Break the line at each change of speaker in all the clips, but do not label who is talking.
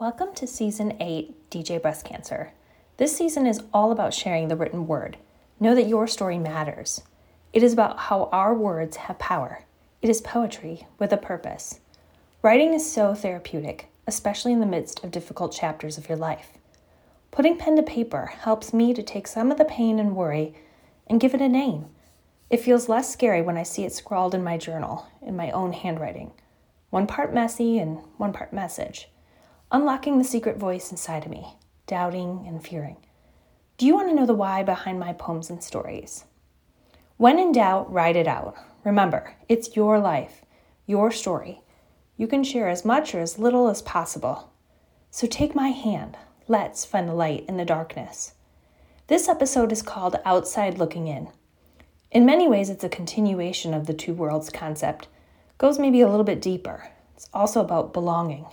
Welcome to Season 8 DJ Breast Cancer. This season is all about sharing the written word. Know that your story matters. It is about how our words have power. It is poetry with a purpose. Writing is so therapeutic, especially in the midst of difficult chapters of your life. Putting pen to paper helps me to take some of the pain and worry and give it a name. It feels less scary when I see it scrawled in my journal, in my own handwriting. One part messy and one part message. Unlocking the secret voice inside of me, doubting and fearing. Do you want to know the why behind my poems and stories? When in doubt, write it out. Remember, it's your life, your story. You can share as much or as little as possible. So take my hand. Let's find the light in the darkness. This episode is called Outside Looking In. In many ways, it's a continuation of the two worlds concept, goes maybe a little bit deeper. It's also about belonging.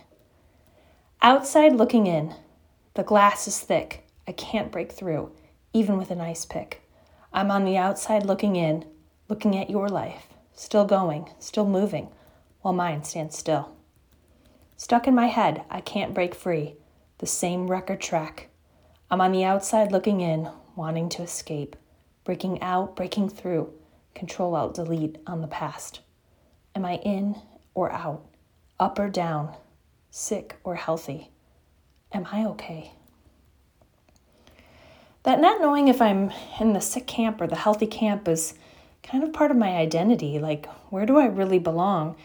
Outside looking in, the glass is thick. I can't break through, even with an ice pick. I'm on the outside looking in, looking at your life, still going, still moving, while mine stands still. Stuck in my head, I can't break free, the same record track. I'm on the outside looking in, wanting to escape, breaking out, breaking through, control alt delete on the past. Am I in or out, up or down, sick or healthy? Am I okay? that not knowing if I'm in the sick camp or the healthy camp is kind of part of my identity. Like, where do I really belong?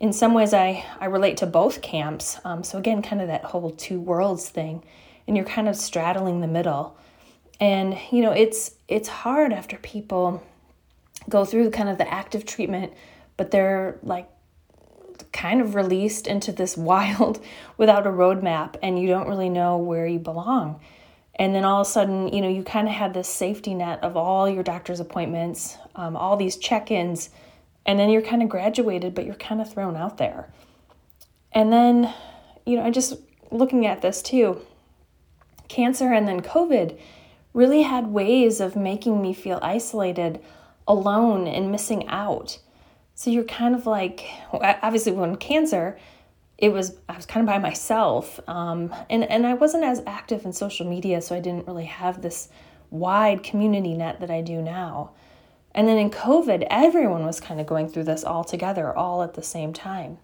In some ways, I, I relate to both camps. Um, so, again, kind of that whole two worlds thing. And you're kind of straddling the middle. And, you know, it's it's hard after people go through kind of the active treatment, but they're like kind of released into this wild without a roadmap and you don't really know where you belong. And then all of a sudden you know you kind of had this safety net of all your doctor's appointments um, all these check-ins and then you're kind of graduated but you're kind of thrown out there. And then you know i just looking at this too cancer and then covid really had ways of making me feel isolated alone and missing out so you're kind of like obviously when cancer it was I was kind of by myself, um, and and I wasn't as active in social media, so I didn't really have this wide community net that I do now. And then in COVID, everyone was kind of going through this all together, all at the same time.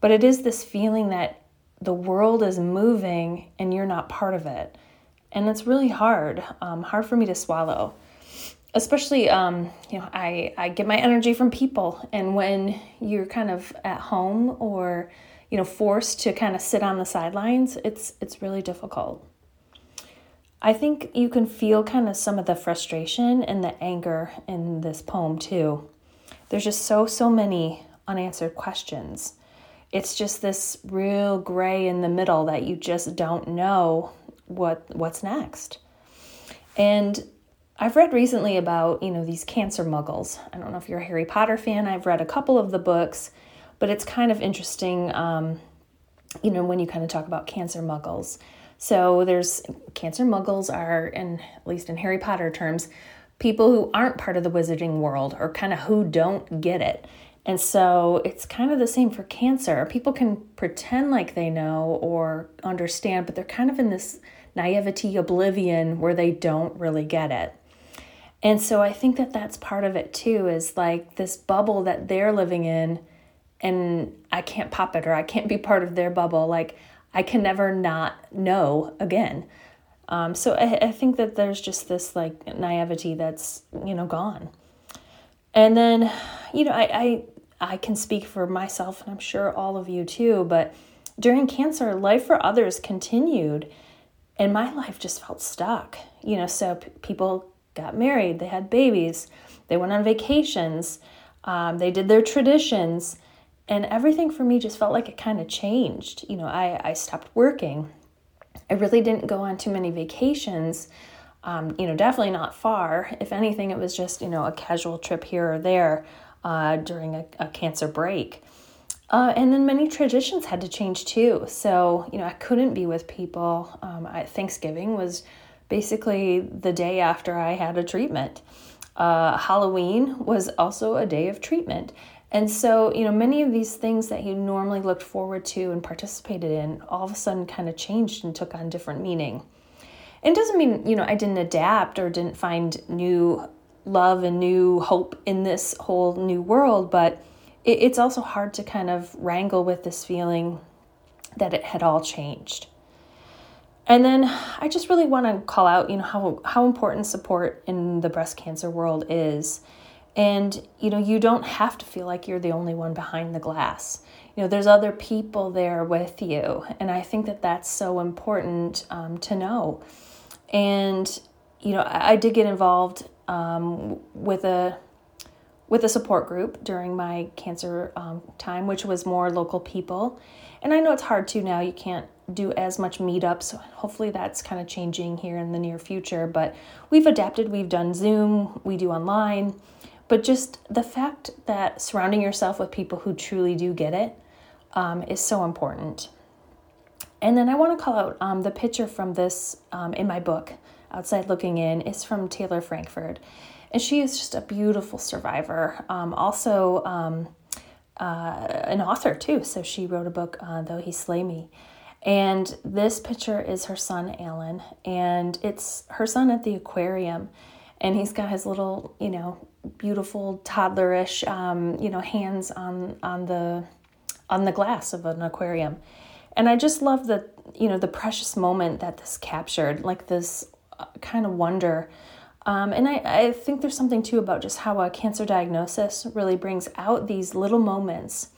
But it is this feeling that the world is moving and you're not part of it, and it's really hard, um, hard for me to swallow. Especially, um, you know, I I get my energy from people, and when you're kind of at home or you know forced to kind of sit on the sidelines it's it's really difficult. I think you can feel kind of some of the frustration and the anger in this poem too. There's just so so many unanswered questions. It's just this real gray in the middle that you just don't know what what's next. And I've read recently about, you know, these cancer muggles. I don't know if you're a Harry Potter fan. I've read a couple of the books but it's kind of interesting, um, you know, when you kind of talk about cancer muggles. So there's cancer muggles are, in at least in Harry Potter terms, people who aren't part of the wizarding world or kind of who don't get it. And so it's kind of the same for cancer. People can pretend like they know or understand, but they're kind of in this naivety oblivion where they don't really get it. And so I think that that's part of it too is like this bubble that they're living in and I can't pop it or I can't be part of their bubble. Like I can never not know again. Um, so I, I think that there's just this like naivety that's you know gone. And then, you know, I, I I can speak for myself and I'm sure all of you too, but during cancer, life for others continued and my life just felt stuck. You know, so p- people got married, they had babies, they went on vacations, um, they did their traditions, and everything for me just felt like it kind of changed. You know, I, I stopped working. I really didn't go on too many vacations. Um, you know, definitely not far. If anything, it was just, you know, a casual trip here or there uh, during a, a, cancer break. Uh, and then many traditions had to change too. So, you know, I couldn't be with people. Um, I, Thanksgiving was basically the day after I had a treatment. Uh, Halloween was also a day of treatment. And so, you know, many of these things that you normally looked forward to and participated in all of a sudden kind of changed and took on different meaning. It doesn't mean, you know, I didn't adapt or didn't find new love and new hope in this whole new world, but it, it's also hard to kind of wrangle with this feeling that it had all changed. And then I just really want to call out, you know, how, how important support in the breast cancer world is. And, you know, you don't have to feel like you're the only one behind the glass. You know, there's other people there with you. And I think that that's so important um, to know. And, you know, I, I did get involved um, with a with a support group during my cancer um, time, which was more local people. And I know it's hard to now. You can't do as much meetups. Hopefully, that's kind of changing here in the near future. But we've adapted. We've done Zoom. We do online. But just the fact that surrounding yourself with people who truly do get it um, is so important. And then I want to call out um, the picture from this um, in my book, Outside Looking In, is from Taylor Frankfurt. And she is just a beautiful survivor. Um, also, um, uh, an author too. So she wrote a book, uh, Though He Slay Me. And this picture is her son, Alan. And it's her son at the aquarium. And he's got his little, you know, beautiful toddlerish, um, you know, hands on on the on the glass of an aquarium. And I just love the, you know, the precious moment that this captured, like this kind of wonder. Um, and I, I think there's something too about just how a cancer diagnosis really brings out these little moments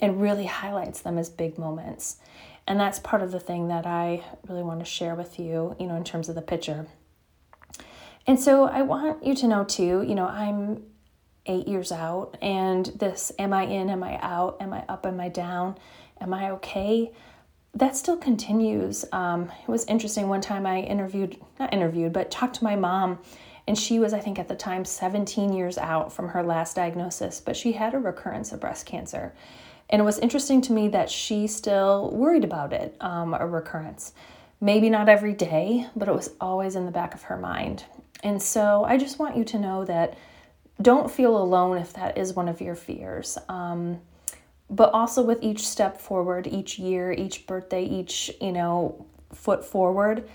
and really highlights them as big moments. And that's part of the thing that I really want to share with you, you know, in terms of the picture. And so I want you to know too, you know, I'm eight years out, and this am I in, am I out, am I up, am I down, am I okay? That still continues. Um, it was interesting. One time I interviewed, not interviewed, but talked to my mom, and she was, I think, at the time 17 years out from her last diagnosis, but she had a recurrence of breast cancer. And it was interesting to me that she still worried about it, um, a recurrence. Maybe not every day, but it was always in the back of her mind. And so I just want you to know that don't feel alone if that is one of your fears. Um, but also with each step forward, each year, each birthday, each, you know, foot forward,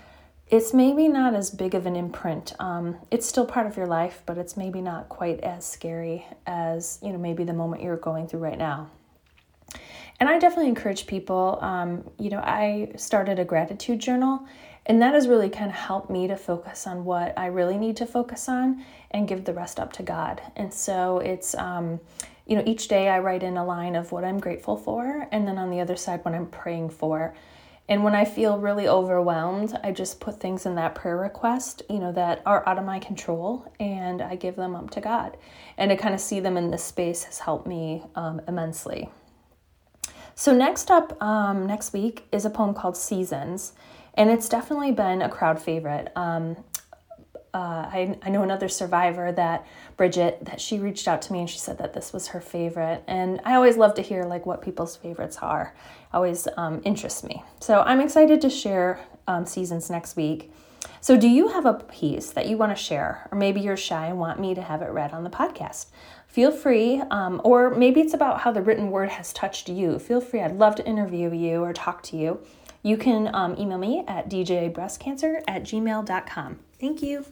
it's maybe not as big of an imprint. Um, it's still part of your life, but it's maybe not quite as scary as, you know, maybe the moment you're going through right now. And I definitely encourage people, um, you know, I started a gratitude journal and that has really kind of helped me to focus on what I really need to focus on and give the rest up to God. And so it's, um, you know, each day I write in a line of what I'm grateful for, and then on the other side, what I'm praying for. And when I feel really overwhelmed, I just put things in that prayer request, you know, that are out of my control, and I give them up to God. And to kind of see them in this space has helped me um, immensely. So, next up, um, next week, is a poem called Seasons and it's definitely been a crowd favorite. Um, uh, I, I know another survivor that Bridget that she reached out to me and she said that this was her favorite. And I always love to hear like what people's favorites are. Always um, interests me. So I'm excited to share um, seasons next week. So do you have a piece that you want to share? Or maybe you're shy and want me to have it read on the podcast. Feel free um, or maybe it's about how the written word has touched you. Feel free I'd love to interview you or talk to you. You can um, email me at djbreastcancer at gmail.com. Thank you.